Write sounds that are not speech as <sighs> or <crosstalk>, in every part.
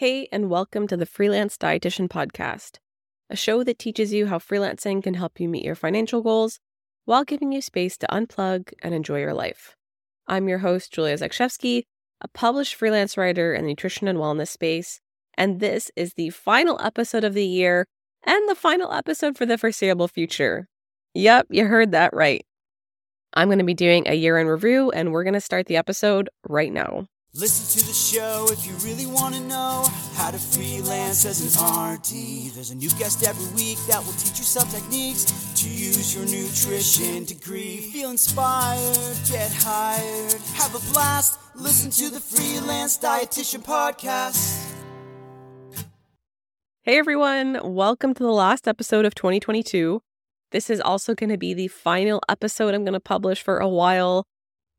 Hey, and welcome to the Freelance Dietitian Podcast, a show that teaches you how freelancing can help you meet your financial goals while giving you space to unplug and enjoy your life. I'm your host, Julia Zakrzewski, a published freelance writer in the nutrition and wellness space, and this is the final episode of the year and the final episode for the foreseeable future. Yep, you heard that right. I'm going to be doing a year in review, and we're going to start the episode right now. Listen to the show if you really want to know how to freelance as an RD. There's a new guest every week that will teach you some techniques to use your nutrition degree. Feel inspired, get hired, have a blast. Listen to the Freelance Dietitian Podcast. Hey everyone, welcome to the last episode of 2022. This is also going to be the final episode I'm going to publish for a while.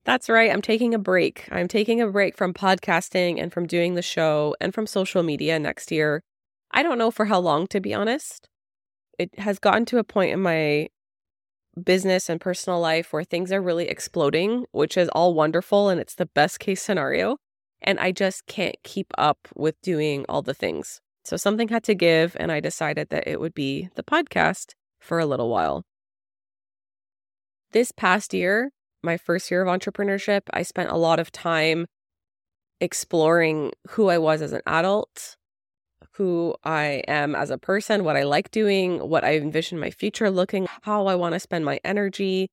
That's right. I'm taking a break. I'm taking a break from podcasting and from doing the show and from social media next year. I don't know for how long, to be honest. It has gotten to a point in my business and personal life where things are really exploding, which is all wonderful and it's the best case scenario. And I just can't keep up with doing all the things. So something had to give, and I decided that it would be the podcast for a little while. This past year, my first year of entrepreneurship, I spent a lot of time exploring who I was as an adult, who I am as a person, what I like doing, what I envision my future looking, how I want to spend my energy.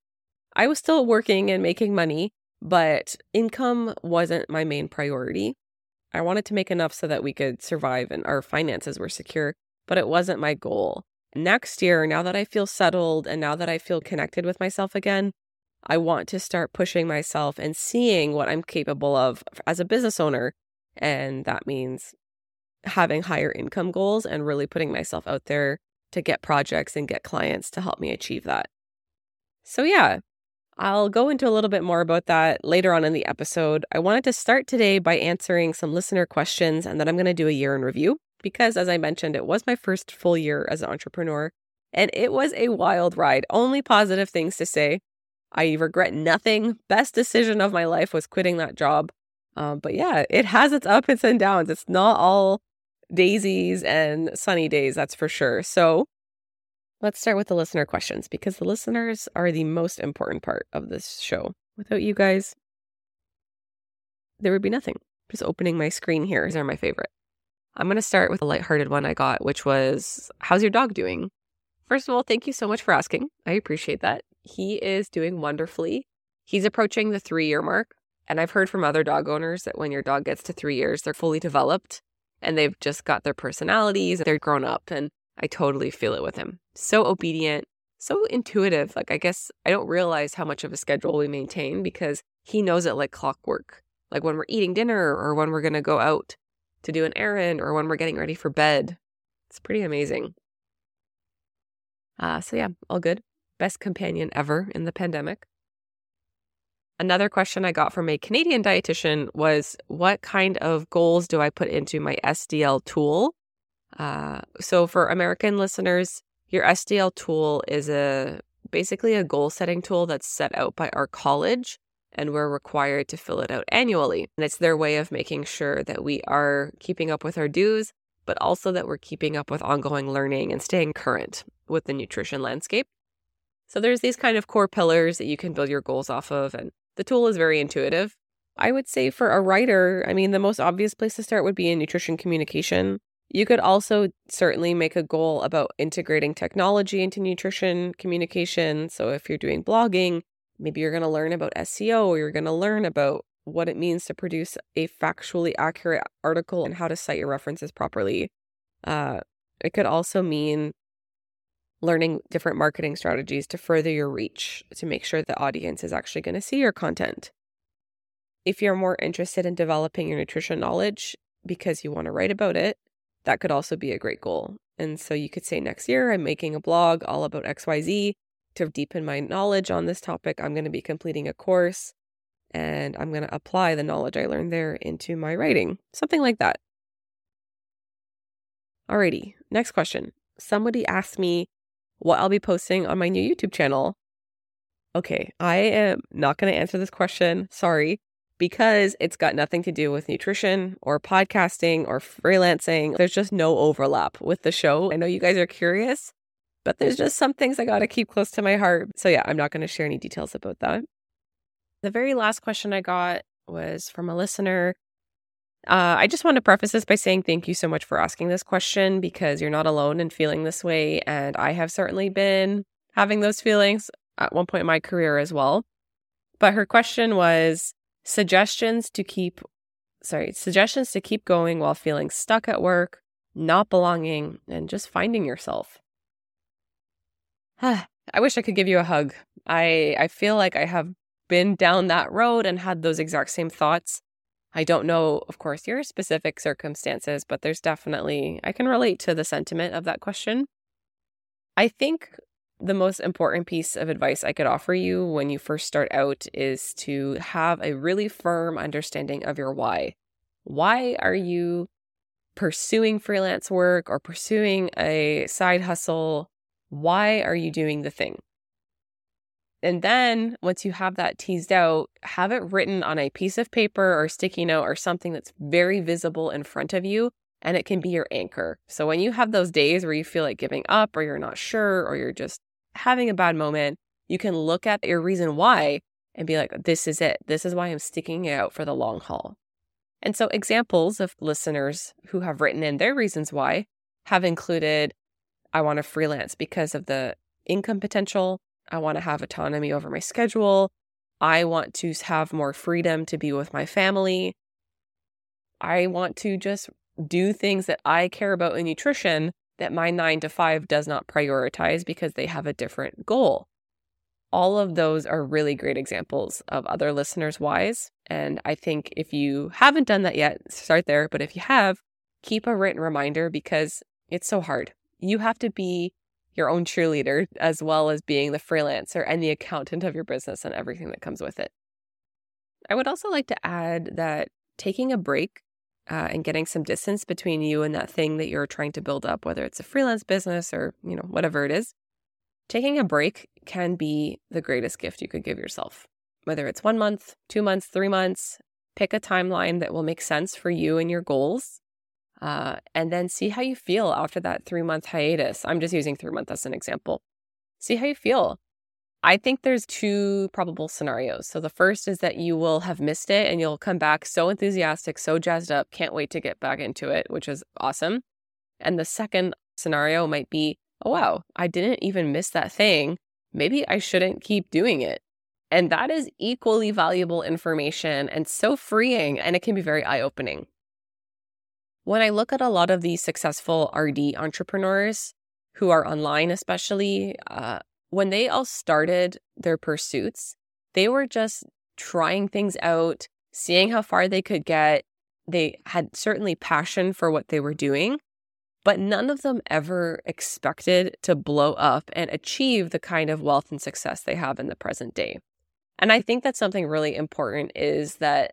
I was still working and making money, but income wasn't my main priority. I wanted to make enough so that we could survive and our finances were secure, but it wasn't my goal. Next year, now that I feel settled and now that I feel connected with myself again, I want to start pushing myself and seeing what I'm capable of as a business owner. And that means having higher income goals and really putting myself out there to get projects and get clients to help me achieve that. So, yeah, I'll go into a little bit more about that later on in the episode. I wanted to start today by answering some listener questions and then I'm going to do a year in review because, as I mentioned, it was my first full year as an entrepreneur and it was a wild ride. Only positive things to say. I regret nothing. Best decision of my life was quitting that job. Um, but yeah, it has its ups and downs. It's not all daisies and sunny days, that's for sure. So let's start with the listener questions because the listeners are the most important part of this show. Without you guys, there would be nothing. Just opening my screen here. These are my favorite. I'm going to start with a lighthearted one I got, which was How's your dog doing? First of all, thank you so much for asking. I appreciate that. He is doing wonderfully. He's approaching the three year mark. And I've heard from other dog owners that when your dog gets to three years, they're fully developed and they've just got their personalities. They're grown up. And I totally feel it with him. So obedient, so intuitive. Like, I guess I don't realize how much of a schedule we maintain because he knows it like clockwork. Like when we're eating dinner or when we're going to go out to do an errand or when we're getting ready for bed. It's pretty amazing. Uh, so, yeah, all good best companion ever in the pandemic. Another question I got from a Canadian dietitian was what kind of goals do I put into my SDL tool? Uh, so for American listeners, your SDL tool is a basically a goal setting tool that's set out by our college and we're required to fill it out annually. And it's their way of making sure that we are keeping up with our dues, but also that we're keeping up with ongoing learning and staying current with the nutrition landscape. So there's these kind of core pillars that you can build your goals off of, and the tool is very intuitive. I would say for a writer, I mean, the most obvious place to start would be in nutrition communication. You could also certainly make a goal about integrating technology into nutrition communication. So if you're doing blogging, maybe you're going to learn about SEO or you're going to learn about what it means to produce a factually accurate article and how to cite your references properly. Uh, it could also mean learning different marketing strategies to further your reach to make sure the audience is actually going to see your content. If you're more interested in developing your nutrition knowledge because you want to write about it, that could also be a great goal. And so you could say next year, I'm making a blog all about XYZ to deepen my knowledge on this topic. I'm going to be completing a course and I'm going to apply the knowledge I learned there into my writing, something like that. Alrighty, next question. Somebody asked me what I'll be posting on my new YouTube channel. Okay, I am not going to answer this question. Sorry. because it's got nothing to do with nutrition or podcasting or freelancing. There's just no overlap with the show. I know you guys are curious, but there's just some things I got to keep close to my heart. So, yeah, I'm not going to share any details about that. The very last question I got was from a listener. Uh, I just want to preface this by saying thank you so much for asking this question because you're not alone in feeling this way. And I have certainly been having those feelings at one point in my career as well. But her question was suggestions to keep, sorry, suggestions to keep going while feeling stuck at work, not belonging, and just finding yourself. <sighs> I wish I could give you a hug. I I feel like I have been down that road and had those exact same thoughts. I don't know, of course, your specific circumstances, but there's definitely, I can relate to the sentiment of that question. I think the most important piece of advice I could offer you when you first start out is to have a really firm understanding of your why. Why are you pursuing freelance work or pursuing a side hustle? Why are you doing the thing? And then once you have that teased out, have it written on a piece of paper or sticky note or something that's very visible in front of you. And it can be your anchor. So when you have those days where you feel like giving up or you're not sure or you're just having a bad moment, you can look at your reason why and be like, this is it. This is why I'm sticking it out for the long haul. And so examples of listeners who have written in their reasons why have included I want to freelance because of the income potential. I want to have autonomy over my schedule. I want to have more freedom to be with my family. I want to just do things that I care about in nutrition that my nine to five does not prioritize because they have a different goal. All of those are really great examples of other listeners' whys. And I think if you haven't done that yet, start there. But if you have, keep a written reminder because it's so hard. You have to be your own cheerleader as well as being the freelancer and the accountant of your business and everything that comes with it. I would also like to add that taking a break uh, and getting some distance between you and that thing that you're trying to build up, whether it's a freelance business or, you know, whatever it is, taking a break can be the greatest gift you could give yourself. Whether it's one month, two months, three months, pick a timeline that will make sense for you and your goals. Uh, and then see how you feel after that three month hiatus. I'm just using three months as an example. See how you feel. I think there's two probable scenarios. So the first is that you will have missed it and you'll come back so enthusiastic, so jazzed up, can't wait to get back into it, which is awesome. And the second scenario might be, oh, wow, I didn't even miss that thing. Maybe I shouldn't keep doing it. And that is equally valuable information and so freeing, and it can be very eye opening. When I look at a lot of these successful RD entrepreneurs who are online, especially, uh, when they all started their pursuits, they were just trying things out, seeing how far they could get. They had certainly passion for what they were doing, but none of them ever expected to blow up and achieve the kind of wealth and success they have in the present day. And I think that's something really important is that,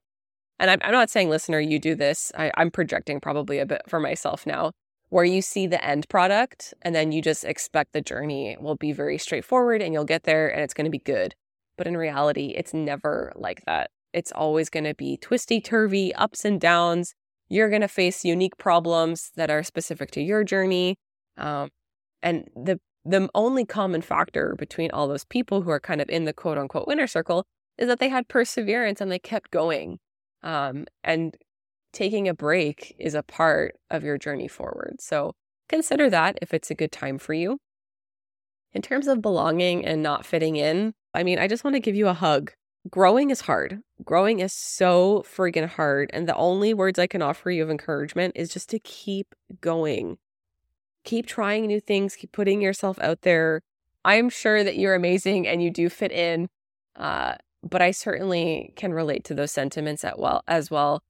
and I'm, I'm not saying, listener, you do this. I, I'm projecting probably a bit for myself now where you see the end product and then you just expect the journey will be very straightforward and you'll get there and it's going to be good. But in reality, it's never like that. It's always going to be twisty turvy, ups and downs. You're going to face unique problems that are specific to your journey. Um, and the the only common factor between all those people who are kind of in the quote unquote winner circle is that they had perseverance and they kept going. Um, and taking a break is a part of your journey forward. So consider that if it's a good time for you. In terms of belonging and not fitting in, I mean, I just want to give you a hug. Growing is hard. Growing is so freaking hard. And the only words I can offer you of encouragement is just to keep going. Keep trying new things, keep putting yourself out there. I'm sure that you're amazing and you do fit in. Uh, but I certainly can relate to those sentiments at well as well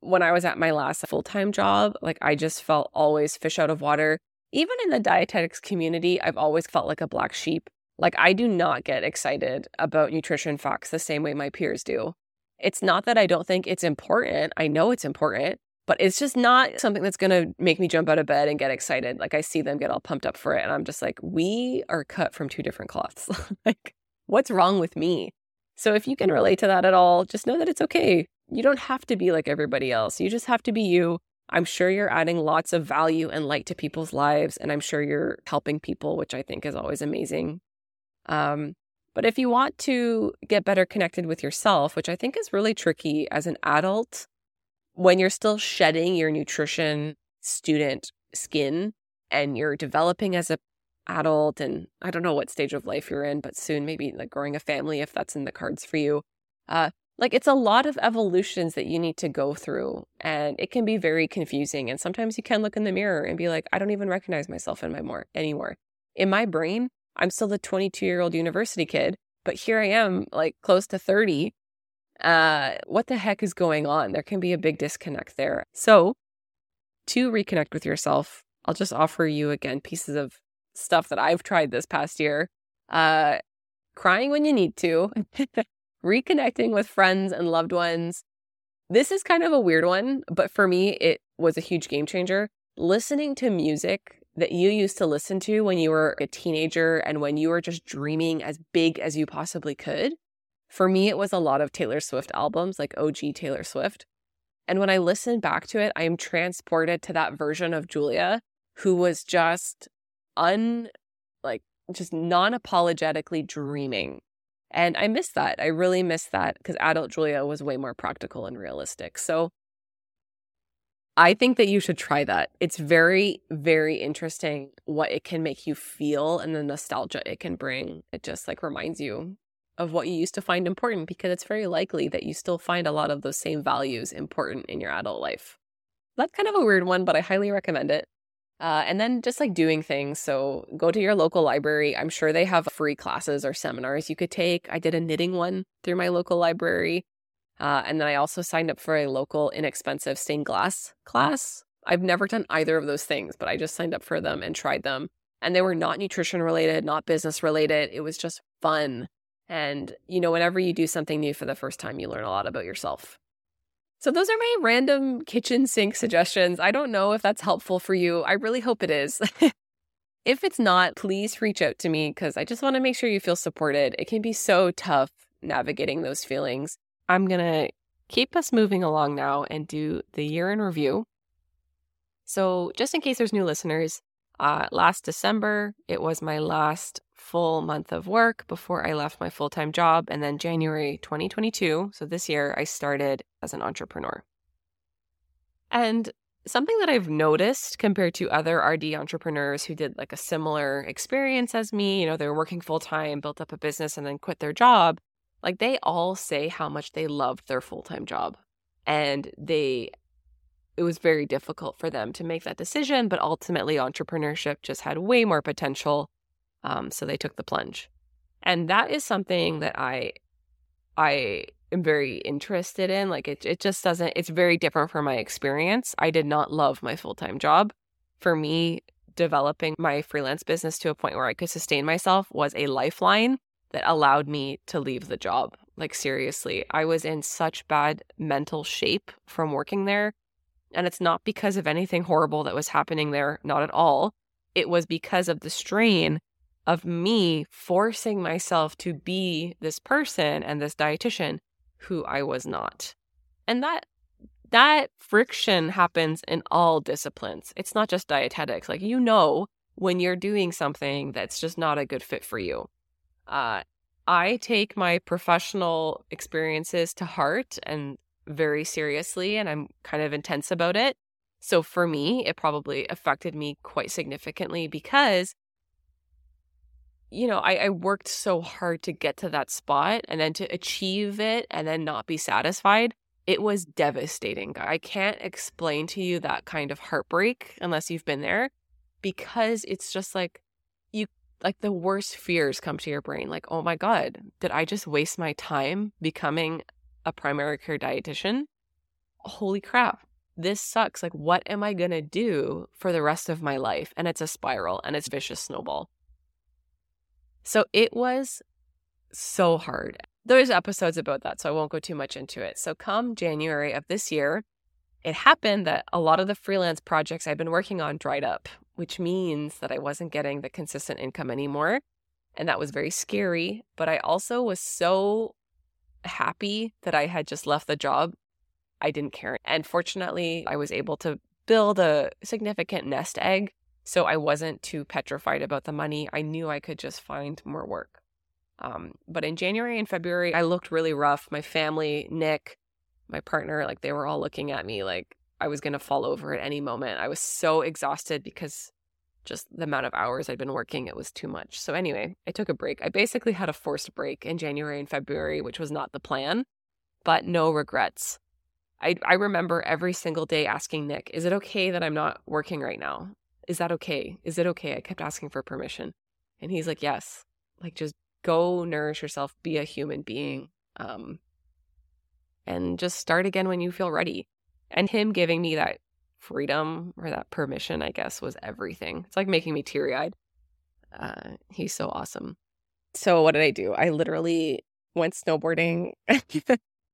when I was at my last full time job, like I just felt always fish out of water. Even in the dietetics community, I've always felt like a black sheep. Like I do not get excited about nutrition facts the same way my peers do. It's not that I don't think it's important. I know it's important, but it's just not something that's going to make me jump out of bed and get excited. Like I see them get all pumped up for it. And I'm just like, we are cut from two different cloths. <laughs> like, what's wrong with me? So if you can relate to that at all, just know that it's okay You don't have to be like everybody else. You just have to be you. I'm sure you're adding lots of value and light to people's lives, and I'm sure you're helping people, which I think is always amazing. Um, but if you want to get better connected with yourself, which I think is really tricky as an adult, when you're still shedding your nutrition student skin and you're developing as a adult and I don't know what stage of life you're in, but soon maybe like growing a family if that's in the cards for you. Uh, like it's a lot of evolutions that you need to go through and it can be very confusing and sometimes you can look in the mirror and be like I don't even recognize myself in my more anymore. In my brain, I'm still the 22-year-old university kid, but here I am like close to 30. Uh what the heck is going on? There can be a big disconnect there. So, to reconnect with yourself, I'll just offer you again pieces of stuff that I've tried this past year. Uh, crying when you need to, <laughs> reconnecting with friends and loved ones. This is kind of a weird one, but for me, it was a huge game changer. Listening to music that you used to listen to when you were a teenager and when you were just dreaming as big as you possibly could. For me, it was a lot of Taylor Swift albums, like OG Taylor Swift. And when I listen back to it, I am transported to that version of Julia who was just un like just non-apologetically dreaming. And I miss that. I really miss that because adult Julia was way more practical and realistic. So I think that you should try that. It's very, very interesting what it can make you feel and the nostalgia it can bring. It just like reminds you of what you used to find important because it's very likely that you still find a lot of those same values important in your adult life. That's kind of a weird one, but I highly recommend it. Uh, and then just like doing things. So go to your local library. I'm sure they have free classes or seminars you could take. I did a knitting one through my local library. Uh, and then I also signed up for a local inexpensive stained glass class. I've never done either of those things, but I just signed up for them and tried them. And they were not nutrition related, not business related. It was just fun. And, you know, whenever you do something new for the first time, you learn a lot about yourself. So, those are my random kitchen sink suggestions. I don't know if that's helpful for you. I really hope it is. <laughs> if it's not, please reach out to me because I just want to make sure you feel supported. It can be so tough navigating those feelings. I'm going to keep us moving along now and do the year in review. So, just in case there's new listeners, uh, last December, it was my last full month of work before I left my full time job. And then January 2022, so this year, I started as an entrepreneur. And something that I've noticed compared to other RD entrepreneurs who did like a similar experience as me, you know, they were working full time, built up a business, and then quit their job, like they all say how much they loved their full time job. And they, it was very difficult for them to make that decision, but ultimately, entrepreneurship just had way more potential um, so they took the plunge. And that is something that I I am very interested in. Like it it just doesn't it's very different from my experience. I did not love my full-time job. For me, developing my freelance business to a point where I could sustain myself was a lifeline that allowed me to leave the job. Like seriously, I was in such bad mental shape from working there. And it's not because of anything horrible that was happening there, not at all. It was because of the strain of me forcing myself to be this person and this dietitian who I was not. And that that friction happens in all disciplines. It's not just dietetics. Like you know when you're doing something that's just not a good fit for you. Uh, I take my professional experiences to heart and very seriously, and I'm kind of intense about it. So for me, it probably affected me quite significantly because you know, I, I worked so hard to get to that spot and then to achieve it and then not be satisfied. It was devastating. I can't explain to you that kind of heartbreak unless you've been there because it's just like you like the worst fears come to your brain like oh my god did i just waste my time becoming a primary care dietitian holy crap this sucks like what am i going to do for the rest of my life and it's a spiral and it's vicious snowball so it was so hard. There's episodes about that, so I won't go too much into it. So come January of this year, it happened that a lot of the freelance projects I've been working on dried up, which means that I wasn't getting the consistent income anymore. And that was very scary. But I also was so happy that I had just left the job I didn't care. And fortunately, I was able to build a significant nest egg. So I wasn't too petrified about the money. I knew I could just find more work. Um, but in January and February, I looked really rough. My family, Nick, my partner, like they were all looking at me like I was going to fall over at any moment. I was so exhausted because just the amount of hours I'd been working, it was too much. So, anyway, I took a break. I basically had a forced break in January and February, which was not the plan, but no regrets. I, I remember every single day asking Nick, Is it okay that I'm not working right now? Is that okay? Is it okay? I kept asking for permission. And he's like, Yes. Like, just go nourish yourself, be a human being, um, and just start again when you feel ready. And him giving me that freedom or that permission, I guess, was everything. It's like making me teary eyed. Uh, he's so awesome. So, what did I do? I literally went snowboarding. <laughs>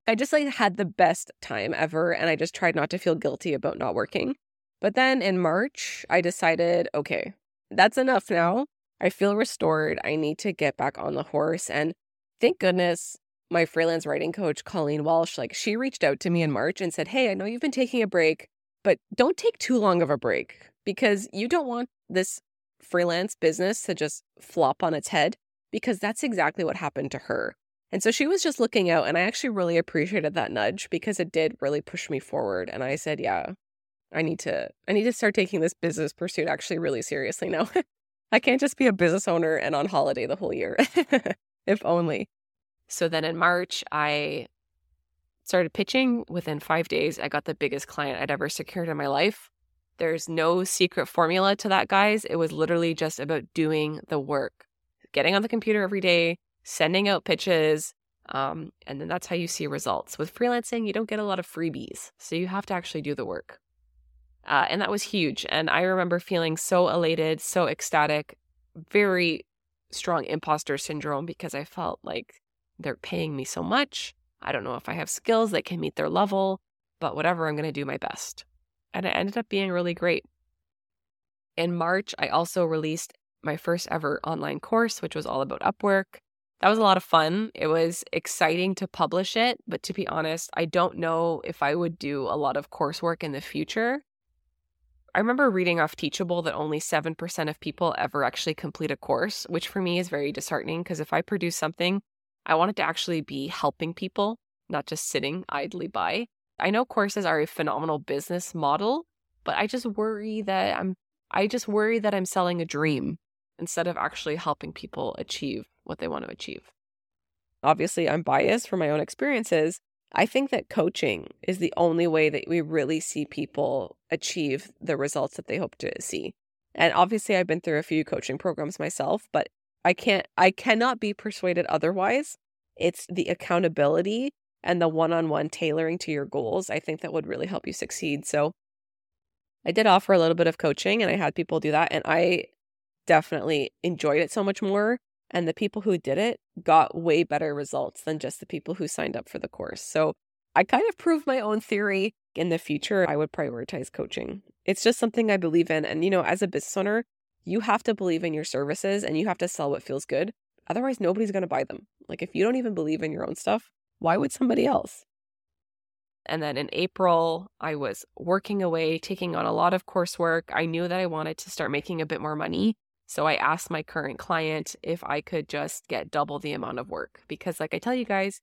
I just like had the best time ever. And I just tried not to feel guilty about not working. But then in March, I decided, okay, that's enough now. I feel restored. I need to get back on the horse. And thank goodness my freelance writing coach, Colleen Walsh, like she reached out to me in March and said, Hey, I know you've been taking a break but don't take too long of a break because you don't want this freelance business to just flop on its head because that's exactly what happened to her. And so she was just looking out and I actually really appreciated that nudge because it did really push me forward and I said, yeah, I need to I need to start taking this business pursuit actually really seriously now. <laughs> I can't just be a business owner and on holiday the whole year. <laughs> if only. So then in March, I started pitching within five days i got the biggest client i'd ever secured in my life there's no secret formula to that guys it was literally just about doing the work getting on the computer every day sending out pitches um, and then that's how you see results with freelancing you don't get a lot of freebies so you have to actually do the work uh, and that was huge and i remember feeling so elated so ecstatic very strong imposter syndrome because i felt like they're paying me so much I don't know if I have skills that can meet their level, but whatever, I'm going to do my best. And it ended up being really great. In March, I also released my first ever online course, which was all about Upwork. That was a lot of fun. It was exciting to publish it, but to be honest, I don't know if I would do a lot of coursework in the future. I remember reading off Teachable that only 7% of people ever actually complete a course, which for me is very disheartening because if I produce something I want it to actually be helping people, not just sitting idly by. I know courses are a phenomenal business model, but I just worry that I'm I just worry that I'm selling a dream instead of actually helping people achieve what they want to achieve. Obviously, I'm biased from my own experiences. I think that coaching is the only way that we really see people achieve the results that they hope to see. And obviously, I've been through a few coaching programs myself, but I can't I cannot be persuaded otherwise. It's the accountability and the one-on-one tailoring to your goals I think that would really help you succeed. So I did offer a little bit of coaching and I had people do that and I definitely enjoyed it so much more and the people who did it got way better results than just the people who signed up for the course. So I kind of proved my own theory. In the future, I would prioritize coaching. It's just something I believe in. And, you know, as a business owner, you have to believe in your services and you have to sell what feels good. Otherwise, nobody's going to buy them. Like, if you don't even believe in your own stuff, why would somebody else? And then in April, I was working away, taking on a lot of coursework. I knew that I wanted to start making a bit more money. So I asked my current client if I could just get double the amount of work. Because, like I tell you guys,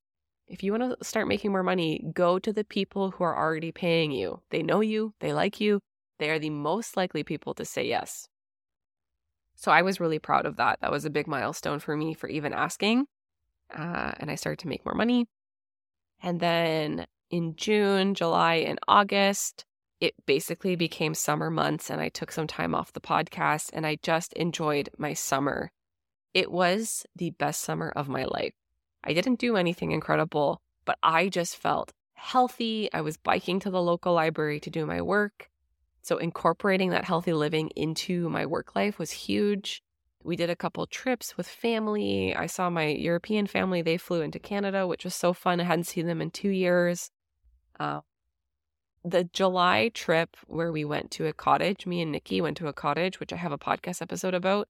if you want to start making more money, go to the people who are already paying you. They know you, they like you, they are the most likely people to say yes. So I was really proud of that. That was a big milestone for me for even asking. Uh, and I started to make more money. And then in June, July, and August, it basically became summer months and I took some time off the podcast and I just enjoyed my summer. It was the best summer of my life. I didn't do anything incredible, but I just felt healthy. I was biking to the local library to do my work. So incorporating that healthy living into my work life was huge. We did a couple trips with family. I saw my European family. They flew into Canada, which was so fun. I hadn't seen them in two years. Uh, the July trip where we went to a cottage, me and Nikki went to a cottage, which I have a podcast episode about.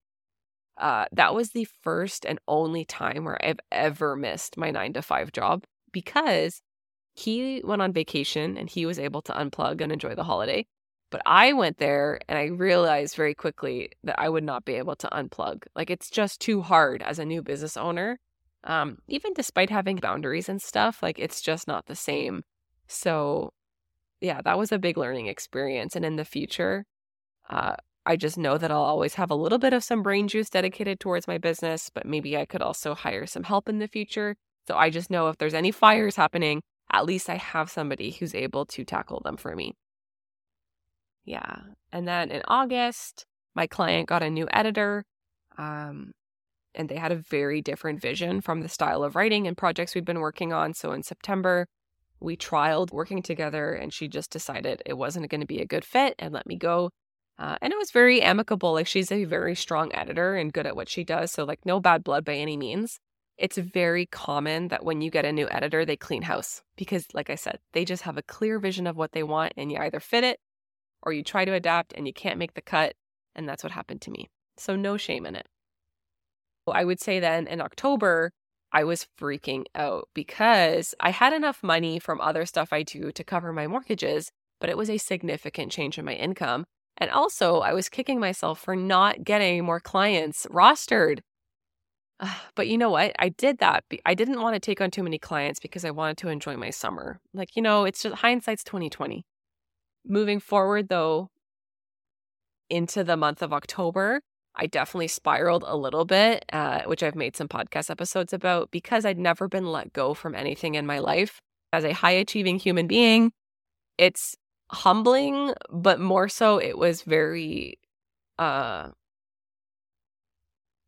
Uh, that was the first and only time where I've ever missed my nine to five job because he went on vacation and he was able to unplug and enjoy the holiday. But I went there and I realized very quickly that I would not be able to unplug. Like it's just too hard as a new business owner. Um, even despite having boundaries and stuff, like it's just not the same. So, yeah, that was a big learning experience. And in the future, uh, I just know that I'll always have a little bit of some brain juice dedicated towards my business, but maybe I could also hire some help in the future. So I just know if there's any fires happening, at least I have somebody who's able to tackle them for me. Yeah. And then in August, my client got a new editor. Um, and they had a very different vision from the style of writing and projects we'd been working on. So in September, we trialed working together, and she just decided it wasn't going to be a good fit and let me go. Uh, and it was very amicable. Like she's a very strong editor and good at what she does. So, like, no bad blood by any means it's very common that when you get a new editor, they clean house because, like I said, they just have a clear vision of what they want and you either fit it or you try to adapt and you can't make the cut. And that's what happened to me. So, no shame in it. I would say then in October, I was freaking out because I had enough money from other stuff I do to cover my mortgages, but it was a significant change in my income. And also, I was kicking myself for not getting more clients rostered ah, but you know what? I did that. I didn't want to take on too many clients because I wanted to enjoy my summer. Like, you know, it's just hindsight's 2020. Moving forward though, into the month of October, I definitely spiraled a little bit, uh, which I've made some podcast episodes about because I'd never been let go from anything in my life. As a high achieving human being, it's humbling, but more so, it was very uh,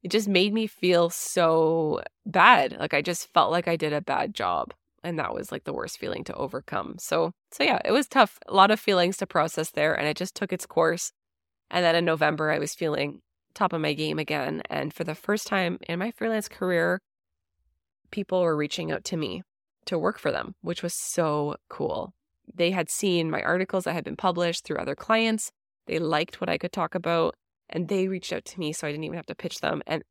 it just made me feel so bad. Like I just felt like I did a bad job. And that was like the worst feeling to overcome. So, so yeah, it was tough. A lot of feelings to process there. And it just took its course. And then in November, I was feeling top of my game again. And for the first time in my freelance career, people were reaching out to me to work for them, which was so cool. They had seen my articles that had been published through other clients. They liked what I could talk about and they reached out to me so I didn't even have to pitch them. And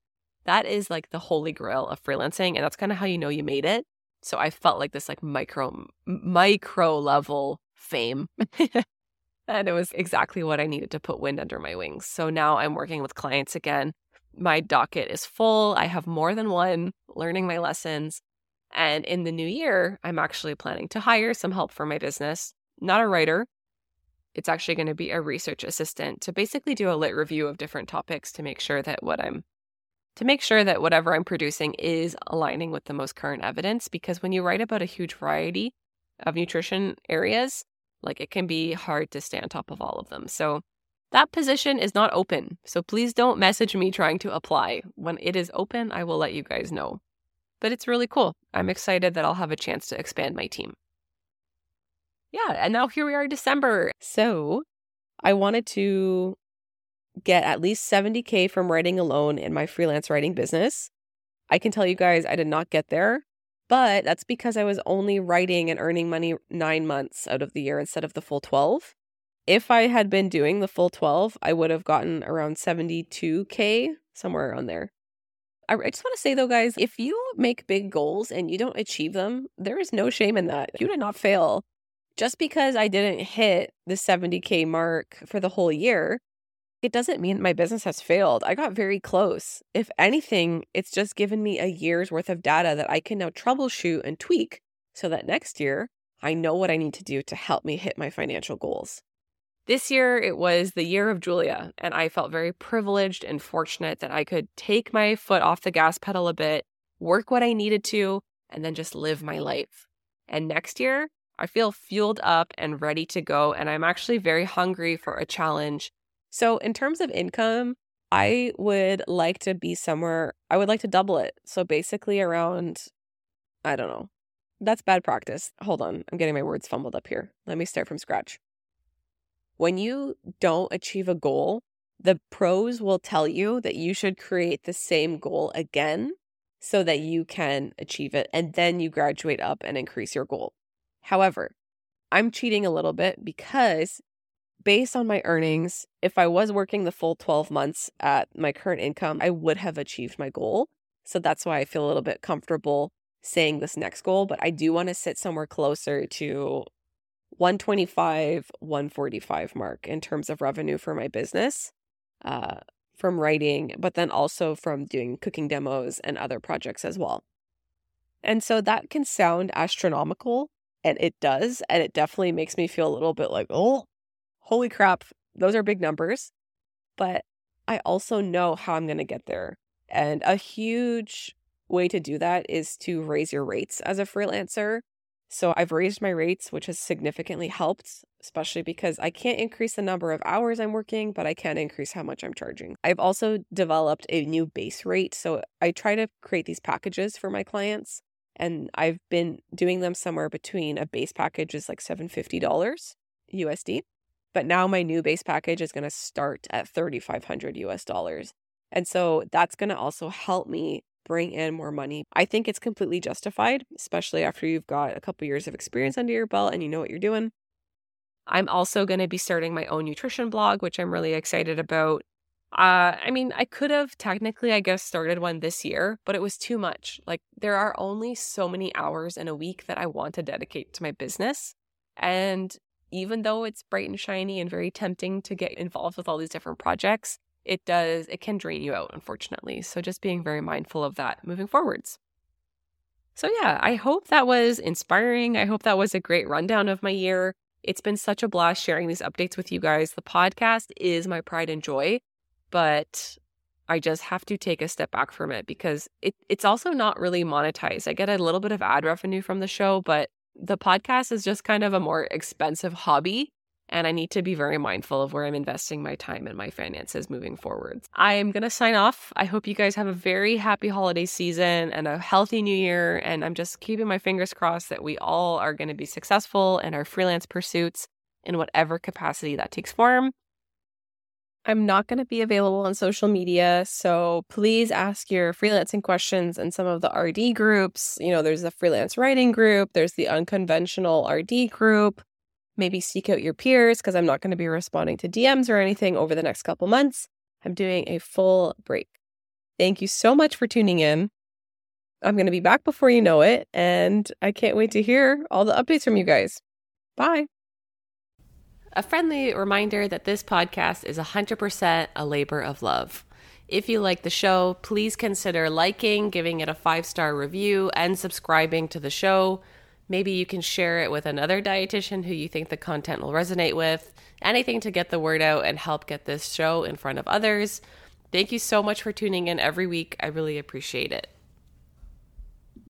that is like the holy grail of freelancing. And that's kind of how you know you made it. So I felt like this like micro, micro level fame. <laughs> and it was exactly what I needed to put wind under my wings. So now I'm working with clients again. My docket is full. I have more than one learning my lessons. And in the new year, I'm actually planning to hire some help for my business. Not a writer, it's actually going to be a research assistant to basically do a lit review of different topics to make sure that what I'm to make sure that whatever I'm producing is aligning with the most current evidence because when you write about a huge variety of nutrition areas, like it can be hard to stay on top of all of them. So that position is not open. So please don't message me trying to apply. When it is open, I will let you guys know. But it's really cool. I'm excited that I'll have a chance to expand my team yeah, and now here we are December. So I wanted to get at least 70K from writing alone in my freelance writing business. I can tell you guys, I did not get there, but that's because I was only writing and earning money nine months out of the year instead of the full 12. If I had been doing the full 12, I would have gotten around 72K, somewhere around there. I just want to say though, guys, if you make big goals and you don't achieve them, there is no shame in that. You did not fail just because I didn't hit the 70K mark for the whole year, it doesn't mean my business has failed. I got very close. If anything, it's just given me a year's worth of data that I can now troubleshoot and tweak so that next year I know what I need to do to help me hit my financial goals. This year, it was the year of Julia, and I felt very privileged and fortunate that I could take my foot off the gas pedal a bit, work what I needed to, and then just live my life. And next year, I feel fueled up and ready to go. And I'm actually very hungry for a challenge. So, in terms of income, I would like to be somewhere, I would like to double it. So, basically, around, I don't know. That's bad practice. Hold on. I'm getting my words fumbled up here. Let me start from scratch. When you don't achieve a goal, the pros will tell you that you should create the same goal again so that you can achieve it. And then you graduate up and increase your goal. However, I'm cheating a little bit because based on my earnings, if I was working the full 12 months at my current income, I would have achieved my goal. So that's why I feel a little bit comfortable saying this next goal, but I do want to sit somewhere closer to 125, 145 mark in terms of revenue for my business uh, from writing, but then also from doing cooking demos and other projects as well. And so that can sound astronomical, and it does. And it definitely makes me feel a little bit like, oh, holy crap, those are big numbers. But I also know how I'm going to get there. And a huge way to do that is to raise your rates as a freelancer. So I've raised my rates, which has significantly helped, especially because I can't increase the number of hours I'm working, but I can increase how much I'm charging. I've also developed a new base rate. So I try to create these packages for my clients, and I've been doing them somewhere between a base package is like $750 USD. But now my new base package is going to start at 3500 US dollars. And so that's going to also help me bring in more money. I think it's completely justified, especially after you've got a couple years of experience under your belt and you know what you're doing. I'm also going to be starting my own nutrition blog, which I'm really excited about. Uh, I mean, I could have technically, I guess, started one this year, but it was too much. Like, there are only so many hours in a week that I want to dedicate to my business. And even though it's bright and shiny and very tempting to get involved with all these different projects, it does, it can drain you out, unfortunately. So just being very mindful of that moving forwards. So, yeah, I hope that was inspiring. I hope that was a great rundown of my year. It's been such a blast sharing these updates with you guys. The podcast is my pride and joy, but I just have to take a step back from it because it, it's also not really monetized. I get a little bit of ad revenue from the show, but the podcast is just kind of a more expensive hobby and I need to be very mindful of where I'm investing my time and my finances moving forward. I am going to sign off. I hope you guys have a very happy holiday season and a healthy new year. And I'm just keeping my fingers crossed that we all are going to be successful in our freelance pursuits in whatever capacity that takes form. I'm not going to be available on social media, so please ask your freelancing questions in some of the RD groups. You know, there's a freelance writing group, there's the unconventional RD group. Maybe seek out your peers because I'm not going to be responding to DMs or anything over the next couple months. I'm doing a full break. Thank you so much for tuning in. I'm going to be back before you know it, and I can't wait to hear all the updates from you guys. Bye. A friendly reminder that this podcast is 100% a labor of love. If you like the show, please consider liking, giving it a five star review, and subscribing to the show. Maybe you can share it with another dietitian who you think the content will resonate with. Anything to get the word out and help get this show in front of others. Thank you so much for tuning in every week. I really appreciate it.